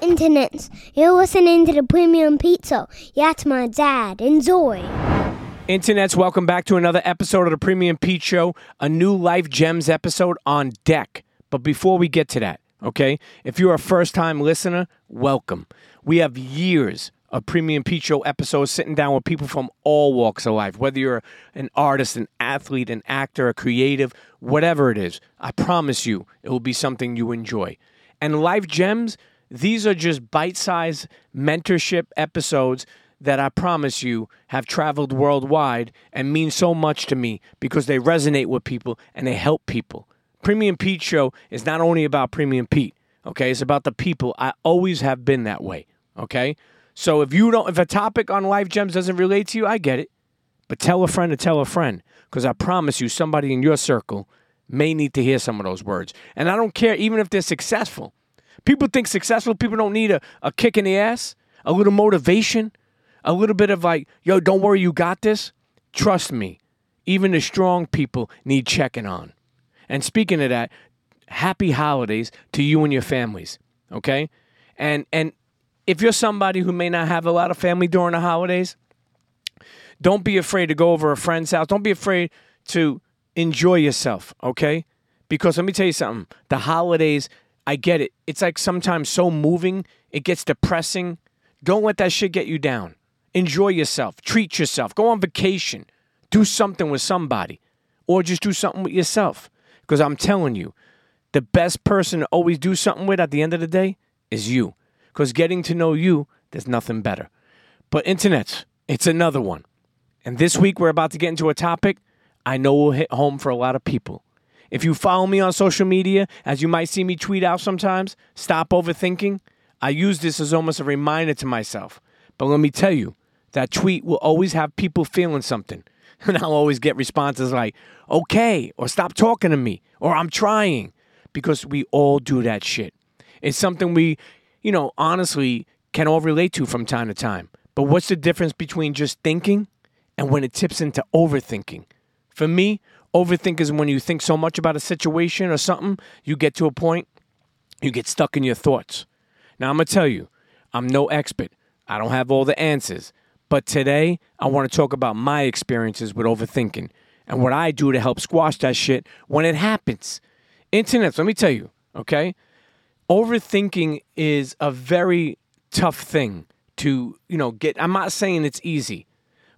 Internets, you're listening to the Premium Pizza. That's my dad. Enjoy. Internets, welcome back to another episode of the Premium Pete Show, a new Life Gems episode on deck. But before we get to that, okay, if you're a first time listener, welcome. We have years of Premium Pete Show episodes sitting down with people from all walks of life, whether you're an artist, an athlete, an actor, a creative, whatever it is. I promise you, it will be something you enjoy. And Life Gems, these are just bite sized mentorship episodes that I promise you have traveled worldwide and mean so much to me because they resonate with people and they help people. Premium Pete Show is not only about Premium Pete, okay? It's about the people. I always have been that way, okay? So if you don't, if a topic on Life Gems doesn't relate to you, I get it. But tell a friend to tell a friend because I promise you, somebody in your circle may need to hear some of those words. And I don't care even if they're successful. People think successful people don't need a, a kick in the ass, a little motivation, a little bit of like, yo, don't worry, you got this. Trust me, even the strong people need checking on. And speaking of that, happy holidays to you and your families. Okay? And and if you're somebody who may not have a lot of family during the holidays, don't be afraid to go over a friend's house. Don't be afraid to enjoy yourself, okay? Because let me tell you something. The holidays, I get it. It's like sometimes so moving, it gets depressing. Don't let that shit get you down. Enjoy yourself. Treat yourself. Go on vacation. Do something with somebody. Or just do something with yourself. Because I'm telling you, the best person to always do something with at the end of the day is you. Because getting to know you, there's nothing better. But internet, it's another one. And this week we're about to get into a topic I know will hit home for a lot of people. If you follow me on social media, as you might see me tweet out sometimes, stop overthinking. I use this as almost a reminder to myself. But let me tell you, that tweet will always have people feeling something. And I'll always get responses like, okay, or stop talking to me, or I'm trying, because we all do that shit. It's something we, you know, honestly can all relate to from time to time. But what's the difference between just thinking and when it tips into overthinking? For me, overthink is when you think so much about a situation or something, you get to a point, you get stuck in your thoughts. Now, I'm going to tell you, I'm no expert. I don't have all the answers. But today, I want to talk about my experiences with overthinking and what I do to help squash that shit when it happens. Internet, let me tell you, okay? Overthinking is a very tough thing to, you know, get. I'm not saying it's easy,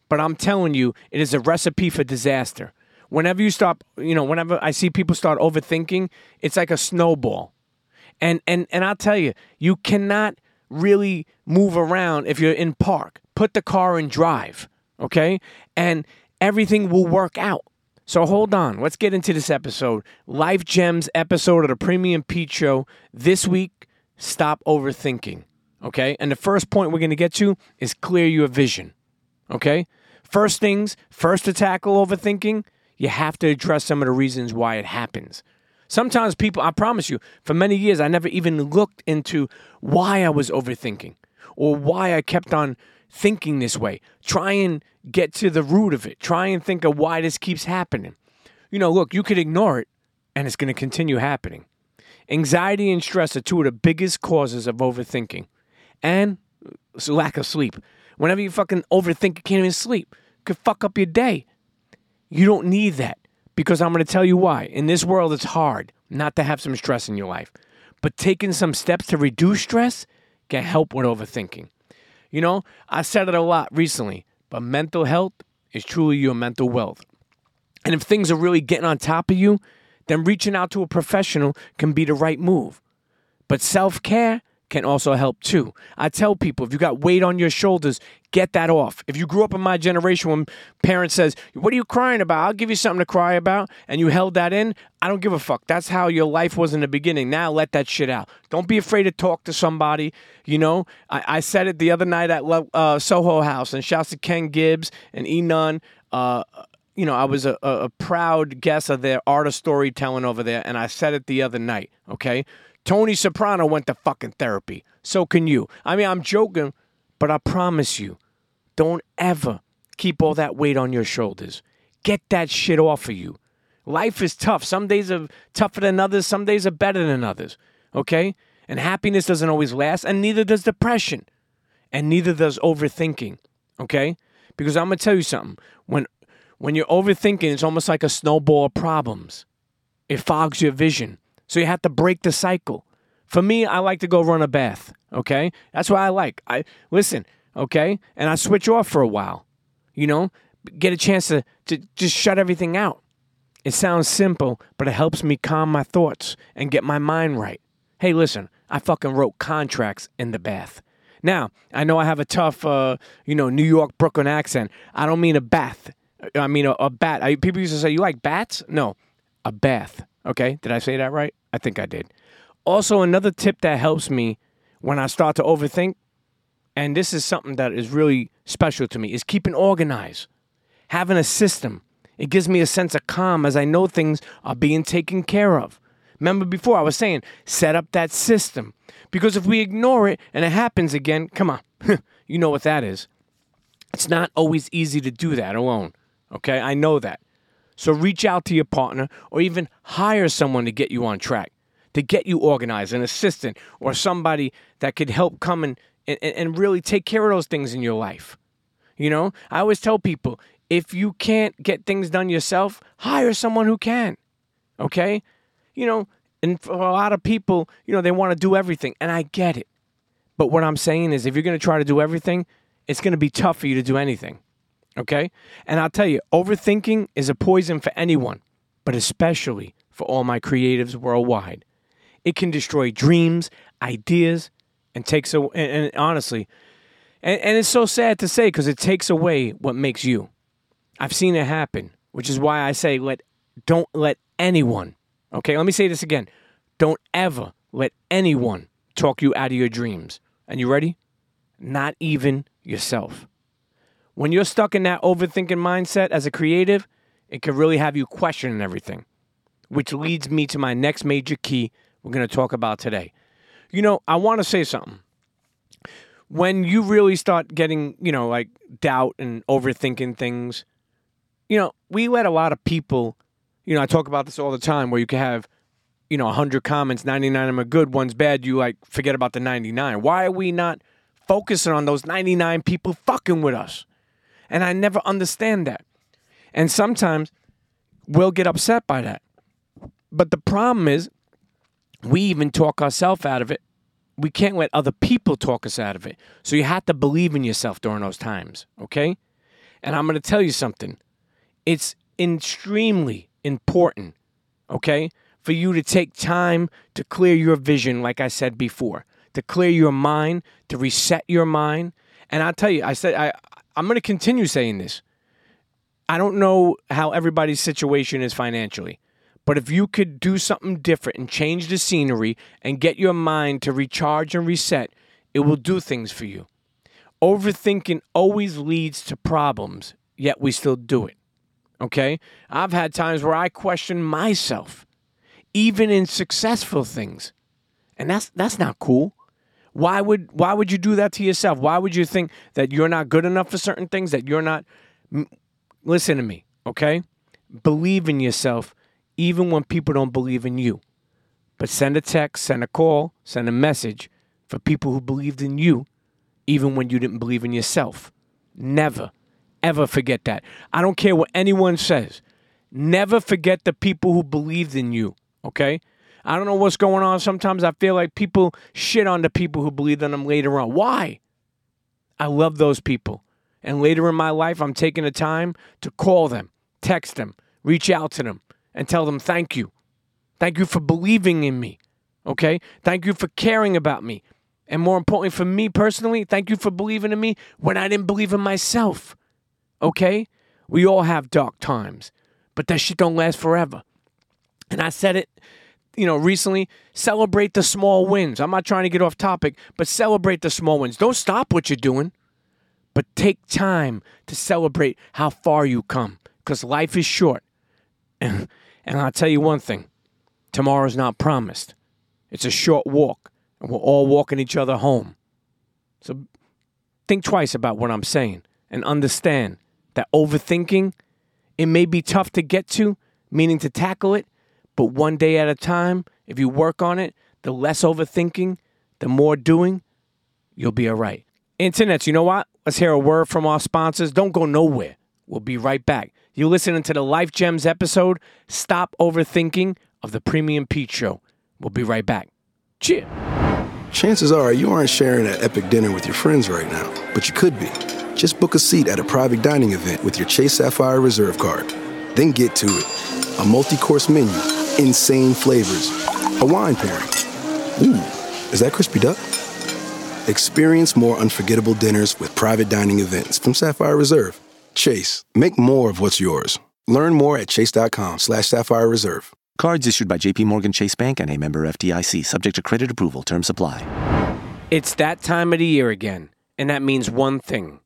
but I'm telling you, it is a recipe for disaster. Whenever you stop, you know, whenever I see people start overthinking, it's like a snowball. And and and I'll tell you, you cannot really move around if you're in park. Put the car in drive, okay? And everything will work out. So hold on. Let's get into this episode. Life Gems episode of the Premium Pete Show. This week, stop overthinking. Okay? And the first point we're going to get to is clear your vision. Okay? First things, first to tackle overthinking, you have to address some of the reasons why it happens. Sometimes people, I promise you, for many years, I never even looked into why I was overthinking or why I kept on thinking this way. Try and get to the root of it. Try and think of why this keeps happening. You know, look, you could ignore it and it's going to continue happening. Anxiety and stress are two of the biggest causes of overthinking and lack of sleep. Whenever you fucking overthink, you can't even sleep. Could fuck up your day. You don't need that because I'm going to tell you why. In this world, it's hard not to have some stress in your life. But taking some steps to reduce stress can help with overthinking. You know, I said it a lot recently, but mental health is truly your mental wealth. And if things are really getting on top of you, then reaching out to a professional can be the right move. But self care can also help too. I tell people if you got weight on your shoulders, get that off. If you grew up in my generation when parents says, "What are you crying about? I'll give you something to cry about," and you held that in, I don't give a fuck. That's how your life was in the beginning. Now let that shit out. Don't be afraid to talk to somebody. You know, I, I said it the other night at uh, Soho House, and shouts to Ken Gibbs and E Nun. Uh, you know, I was a, a, a proud guest of their art of storytelling over there, and I said it the other night. Okay, Tony Soprano went to fucking therapy. So can you. I mean, I'm joking, but I promise you, don't ever keep all that weight on your shoulders. Get that shit off of you. Life is tough. Some days are tougher than others, some days are better than others. Okay? And happiness doesn't always last, and neither does depression, and neither does overthinking. Okay? Because I'm gonna tell you something. When when you're overthinking, it's almost like a snowball of problems. It fogs your vision. So you have to break the cycle. For me, I like to go run a bath. Okay? That's what I like. I listen, okay? And I switch off for a while. You know, get a chance to, to just shut everything out. It sounds simple, but it helps me calm my thoughts and get my mind right. Hey, listen, I fucking wrote contracts in the bath. Now, I know I have a tough, uh, you know, New York, Brooklyn accent. I don't mean a bath. I mean a, a bat. I, people used to say, you like bats? No, a bath. Okay, did I say that right? I think I did. Also, another tip that helps me when I start to overthink, and this is something that is really special to me, is keeping organized. Having a system. It gives me a sense of calm as I know things are being taken care of. Remember before I was saying, set up that system. Because if we ignore it and it happens again, come on, you know what that is. It's not always easy to do that alone. Okay, I know that. So reach out to your partner or even hire someone to get you on track, to get you organized, an assistant or somebody that could help come and, and, and really take care of those things in your life. You know, I always tell people if you can't get things done yourself, hire someone who can. Okay? You know, and for a lot of people, you know, they want to do everything, and I get it. But what I'm saying is if you're going to try to do everything, it's going to be tough for you to do anything. Okay? And I'll tell you, overthinking is a poison for anyone, but especially for all my creatives worldwide. It can destroy dreams, ideas, and takes away, and, and honestly, and, and it's so sad to say because it takes away what makes you. I've seen it happen, which is why I say let don't let anyone. Okay, let me say this again. Don't ever let anyone talk you out of your dreams. And you ready? Not even yourself. When you're stuck in that overthinking mindset as a creative, it can really have you questioning everything, which leads me to my next major key we're going to talk about today. You know, I want to say something. When you really start getting, you know, like doubt and overthinking things, you know, we let a lot of people, you know, I talk about this all the time where you can have, you know, 100 comments, 99 of them are good, one's bad, you like forget about the 99. Why are we not focusing on those 99 people fucking with us? And I never understand that. And sometimes we'll get upset by that. But the problem is, we even talk ourselves out of it. We can't let other people talk us out of it. So you have to believe in yourself during those times, okay? And I'm going to tell you something. It's extremely important, okay, for you to take time to clear your vision, like I said before, to clear your mind, to reset your mind. And I'll tell you, I said, I, I'm going to continue saying this. I don't know how everybody's situation is financially, but if you could do something different and change the scenery and get your mind to recharge and reset, it will do things for you. Overthinking always leads to problems, yet we still do it. Okay? I've had times where I question myself, even in successful things. And that's that's not cool. Why would why would you do that to yourself? Why would you think that you're not good enough for certain things that you're not Listen to me, okay? Believe in yourself even when people don't believe in you. But send a text, send a call, send a message for people who believed in you even when you didn't believe in yourself. Never ever forget that. I don't care what anyone says. Never forget the people who believed in you, okay? I don't know what's going on. Sometimes I feel like people shit on the people who believed in them later on. Why? I love those people. And later in my life, I'm taking the time to call them, text them, reach out to them, and tell them thank you. Thank you for believing in me. Okay? Thank you for caring about me. And more importantly, for me personally, thank you for believing in me when I didn't believe in myself. Okay? We all have dark times, but that shit don't last forever. And I said it, you know, recently, celebrate the small wins. I'm not trying to get off topic, but celebrate the small wins. Don't stop what you're doing, but take time to celebrate how far you come because life is short. And, and I'll tell you one thing tomorrow's not promised. It's a short walk, and we're all walking each other home. So think twice about what I'm saying and understand that overthinking, it may be tough to get to, meaning to tackle it, but one day at a time, if you work on it, the less overthinking, the more doing, you'll be all right. Internets, you know what? Let's hear a word from our sponsors. Don't go nowhere. We'll be right back. You're listening to the Life Gems episode, Stop Overthinking of the Premium Pete Show. We'll be right back. Cheers. Chances are you aren't sharing an epic dinner with your friends right now, but you could be. Just book a seat at a private dining event with your Chase Sapphire Reserve card. Then get to it. A multi course menu, insane flavors, a wine pairing. Ooh, is that crispy duck? Experience more unforgettable dinners with private dining events from Sapphire Reserve. Chase, make more of what's yours. Learn more at chase.com slash sapphire reserve. Cards issued by JPMorgan Chase Bank and a member of FDIC, subject to credit approval. Term supply. It's that time of the year again, and that means one thing.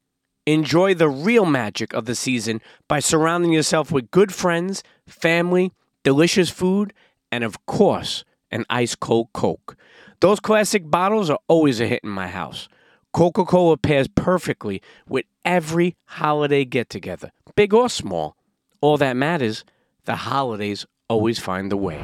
Enjoy the real magic of the season by surrounding yourself with good friends, family, delicious food, and of course, an ice cold Coke. Those classic bottles are always a hit in my house. Coca Cola pairs perfectly with every holiday get together, big or small. All that matters, the holidays always find a way.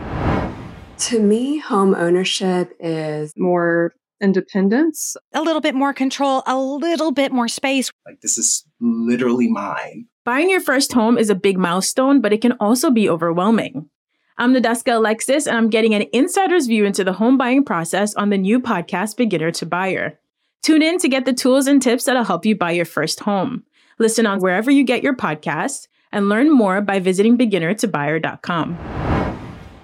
To me, home ownership is more independence. A little bit more control, a little bit more space. Like, this is literally mine. Buying your first home is a big milestone, but it can also be overwhelming. I'm Nadeska Alexis, and I'm getting an insider's view into the home buying process on the new podcast, Beginner to Buyer. Tune in to get the tools and tips that'll help you buy your first home. Listen on wherever you get your podcasts and learn more by visiting beginnertobuyer.com.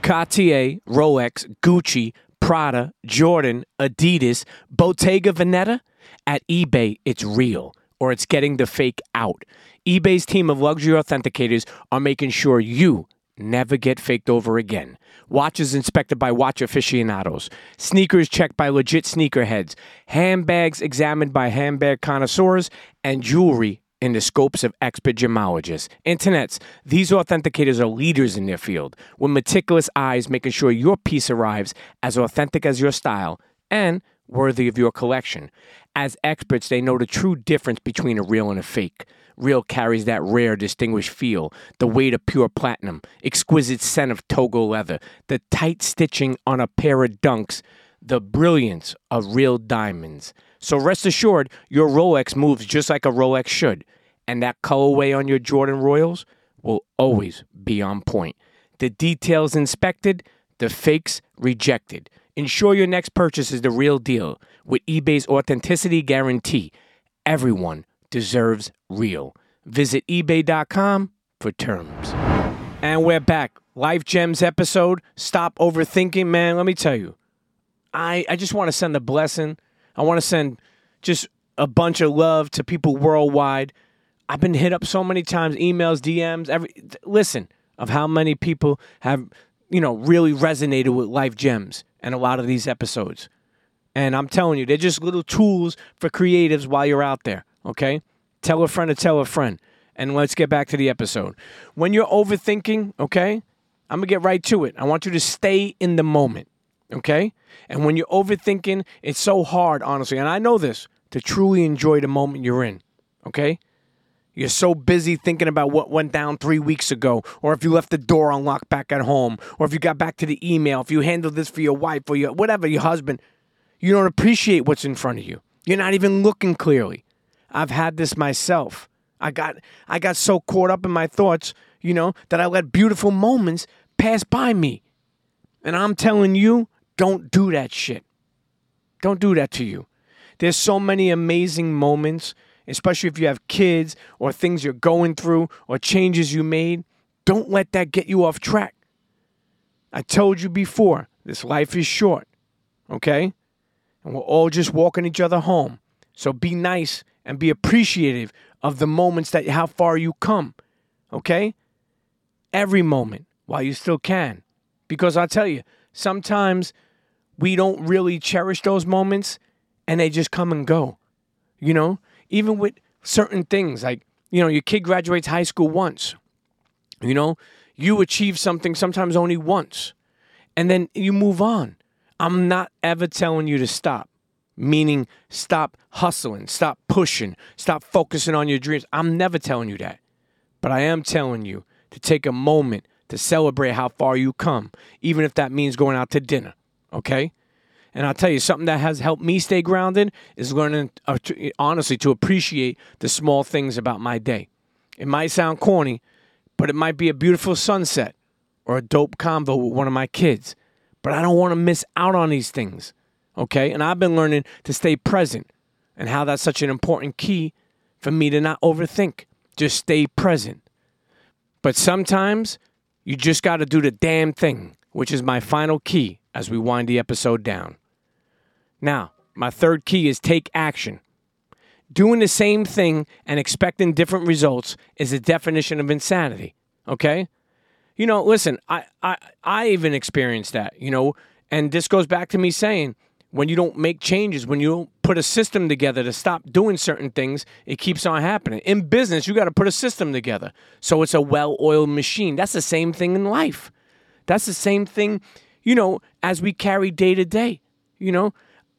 Cartier, Rolex, Gucci, Prada, Jordan, Adidas, Bottega Veneta. At eBay, it's real, or it's getting the fake out. eBay's team of luxury authenticators are making sure you never get faked over again. Watches inspected by watch aficionados, sneakers checked by legit sneakerheads, handbags examined by handbag connoisseurs, and jewelry in the scopes of expert gemologists. Internets, these authenticators are leaders in their field, with meticulous eyes making sure your piece arrives as authentic as your style and worthy of your collection. As experts, they know the true difference between a real and a fake. Real carries that rare, distinguished feel, the weight of pure platinum, exquisite scent of Togo leather, the tight stitching on a pair of dunks, the brilliance of real diamonds. So rest assured, your Rolex moves just like a Rolex should, and that colorway on your Jordan Royals will always be on point. The details inspected, the fakes rejected. Ensure your next purchase is the real deal with eBay's authenticity guarantee. Everyone deserves real. Visit eBay.com for terms. And we're back. Life Gems episode. Stop overthinking, man. Let me tell you, I, I just want to send a blessing. I want to send just a bunch of love to people worldwide. I've been hit up so many times, emails, DMs, every listen of how many people have, you know, really resonated with Life Gems and a lot of these episodes. And I'm telling you, they're just little tools for creatives while you're out there. Okay? Tell a friend to tell a friend. And let's get back to the episode. When you're overthinking, okay, I'm going to get right to it. I want you to stay in the moment. Okay? And when you're overthinking, it's so hard, honestly. And I know this to truly enjoy the moment you're in. Okay? You're so busy thinking about what went down three weeks ago, or if you left the door unlocked back at home, or if you got back to the email, if you handled this for your wife or your whatever, your husband. You don't appreciate what's in front of you. You're not even looking clearly. I've had this myself. I got I got so caught up in my thoughts, you know, that I let beautiful moments pass by me. And I'm telling you, don't do that shit. Don't do that to you. There's so many amazing moments, especially if you have kids or things you're going through or changes you made. Don't let that get you off track. I told you before, this life is short, okay? And we're all just walking each other home. So be nice and be appreciative of the moments that how far you come. Okay? Every moment while you still can. Because I'll tell you, sometimes we don't really cherish those moments and they just come and go. You know, even with certain things like, you know, your kid graduates high school once. You know, you achieve something sometimes only once. And then you move on. I'm not ever telling you to stop meaning stop hustling, stop pushing, stop focusing on your dreams. I'm never telling you that. But I am telling you to take a moment to celebrate how far you come, even if that means going out to dinner, okay? And I'll tell you, something that has helped me stay grounded is learning, uh, to, honestly, to appreciate the small things about my day. It might sound corny, but it might be a beautiful sunset or a dope convo with one of my kids. But I don't want to miss out on these things. Okay. And I've been learning to stay present and how that's such an important key for me to not overthink. Just stay present. But sometimes you just got to do the damn thing, which is my final key as we wind the episode down. Now, my third key is take action. Doing the same thing and expecting different results is a definition of insanity. Okay? You know, listen, I, I, I even experienced that, you know, and this goes back to me saying when you don't make changes, when you don't put a system together to stop doing certain things, it keeps on happening. In business, you got to put a system together so it's a well oiled machine. That's the same thing in life. That's the same thing, you know, as we carry day to day. You know,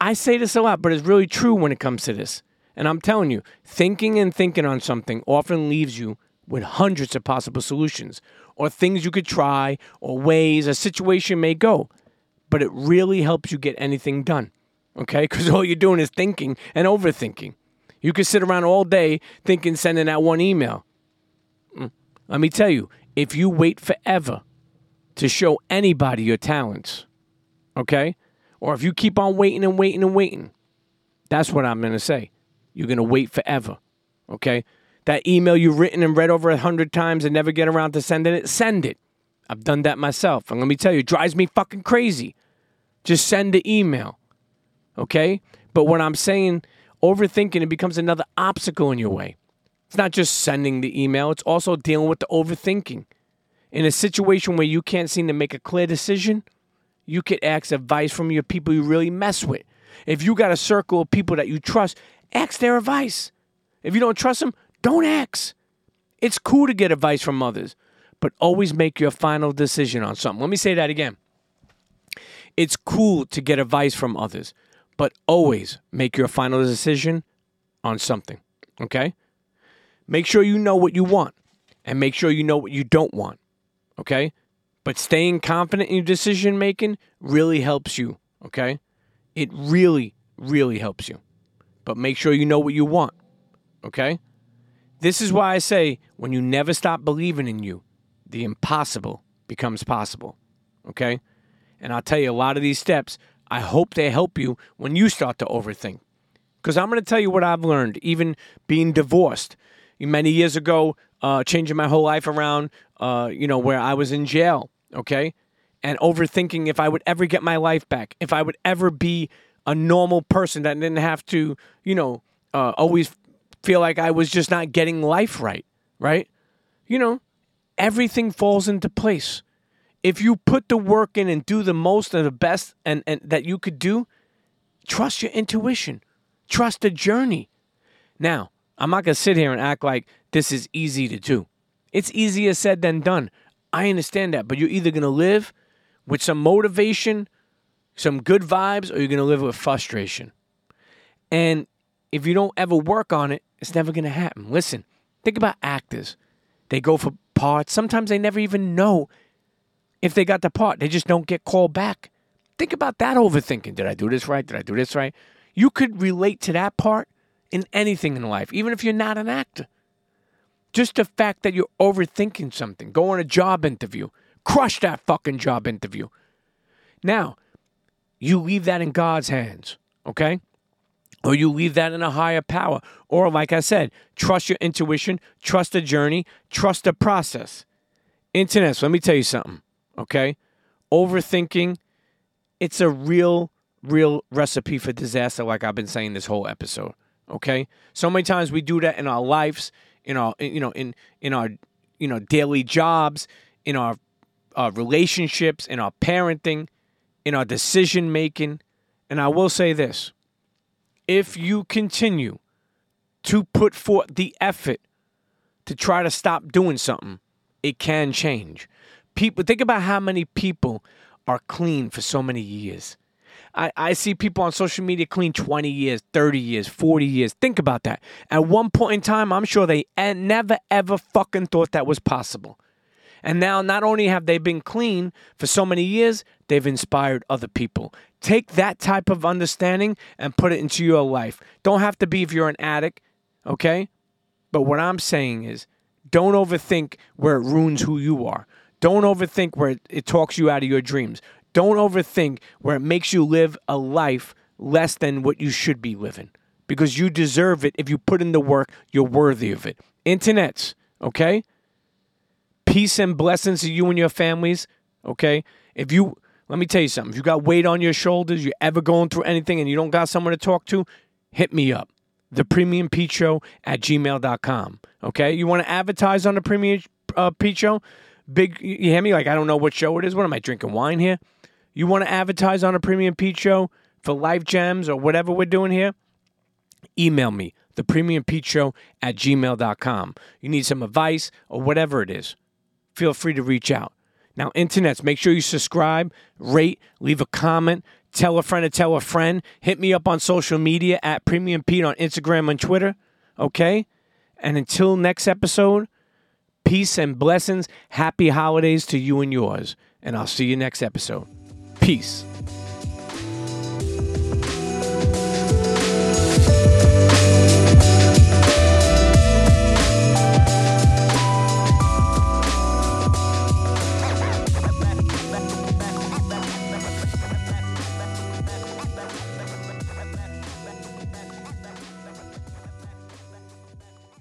I say this a lot, but it's really true when it comes to this. And I'm telling you, thinking and thinking on something often leaves you with hundreds of possible solutions or things you could try or ways a situation may go. But it really helps you get anything done, okay? Because all you're doing is thinking and overthinking. You could sit around all day thinking, sending that one email. Mm. Let me tell you, if you wait forever to show anybody your talents, okay? Or if you keep on waiting and waiting and waiting, that's what I'm going to say. You're going to wait forever, okay? That email you've written and read over a hundred times and never get around to sending it, send it. I've done that myself. And let me tell you, it drives me fucking crazy. Just send the email. Okay? But when I'm saying overthinking, it becomes another obstacle in your way. It's not just sending the email, it's also dealing with the overthinking. In a situation where you can't seem to make a clear decision, you could ask advice from your people you really mess with. If you got a circle of people that you trust, ask their advice. If you don't trust them, don't ask. It's cool to get advice from others, but always make your final decision on something. Let me say that again. It's cool to get advice from others, but always make your final decision on something. Okay? Make sure you know what you want and make sure you know what you don't want. Okay? But staying confident in your decision making really helps you. Okay? It really, really helps you. But make sure you know what you want. Okay? This is why I say when you never stop believing in you, the impossible becomes possible. Okay? And I'll tell you a lot of these steps, I hope they help you when you start to overthink. Because I'm going to tell you what I've learned, even being divorced. Many years ago, uh, changing my whole life around, uh, you know, where I was in jail, okay? And overthinking if I would ever get my life back, if I would ever be a normal person that didn't have to, you know, uh, always feel like I was just not getting life right, right? You know, everything falls into place. If you put the work in and do the most and the best and, and that you could do, trust your intuition. Trust the journey. Now, I'm not to sit here and act like this is easy to do. It's easier said than done. I understand that, but you're either going to live with some motivation, some good vibes, or you're going to live with frustration. And if you don't ever work on it, it's never going to happen. Listen, think about actors. They go for parts. Sometimes they never even know if they got the part. They just don't get called back. Think about that overthinking. Did I do this right? Did I do this right? You could relate to that part in anything in life, even if you're not an actor. Just the fact that you're overthinking something, go on a job interview, crush that fucking job interview. Now, you leave that in God's hands, okay? Or you leave that in a higher power. Or, like I said, trust your intuition, trust the journey, trust the process. Internet, let me tell you something okay? Overthinking, it's a real, real recipe for disaster, like I've been saying this whole episode. Okay? So many times we do that in our lives, in our you know, in in our you know, daily jobs, in our uh, relationships, in our parenting, in our decision making. And I will say this if you continue to put forth the effort to try to stop doing something, it can change people think about how many people are clean for so many years. I, I see people on social media clean 20 years, 30 years, 40 years. Think about that. At one point in time, I'm sure they never ever fucking thought that was possible. And now, not only have they been clean for so many years, they've inspired other people. Take that type of understanding and put it into your life. Don't have to be if you're an addict, okay? But what I'm saying is, don't overthink where it ruins who you are. Don't overthink where it, it talks you out of your dreams. Don't overthink where it makes you live a life less than what you should be living because you deserve it. If you put in the work, you're worthy of it. Internets, okay? Peace and blessings to you and your families, okay? If you, let me tell you something, if you got weight on your shoulders, you're ever going through anything and you don't got someone to talk to, hit me up. The Premium Pete Show at gmail.com, okay? You want to advertise on the Premium uh, Show? Big, you hear me? Like, I don't know what show it is. What am I drinking wine here? You want to advertise on a Premium Pete Show for Life Gems or whatever we're doing here? email me, the premium pete show at gmail.com. You need some advice or whatever it is, feel free to reach out. Now, internets, make sure you subscribe, rate, leave a comment, tell a friend to tell a friend. Hit me up on social media at Premium Pete on Instagram and Twitter. Okay? And until next episode, peace and blessings. Happy holidays to you and yours. And I'll see you next episode. Peace.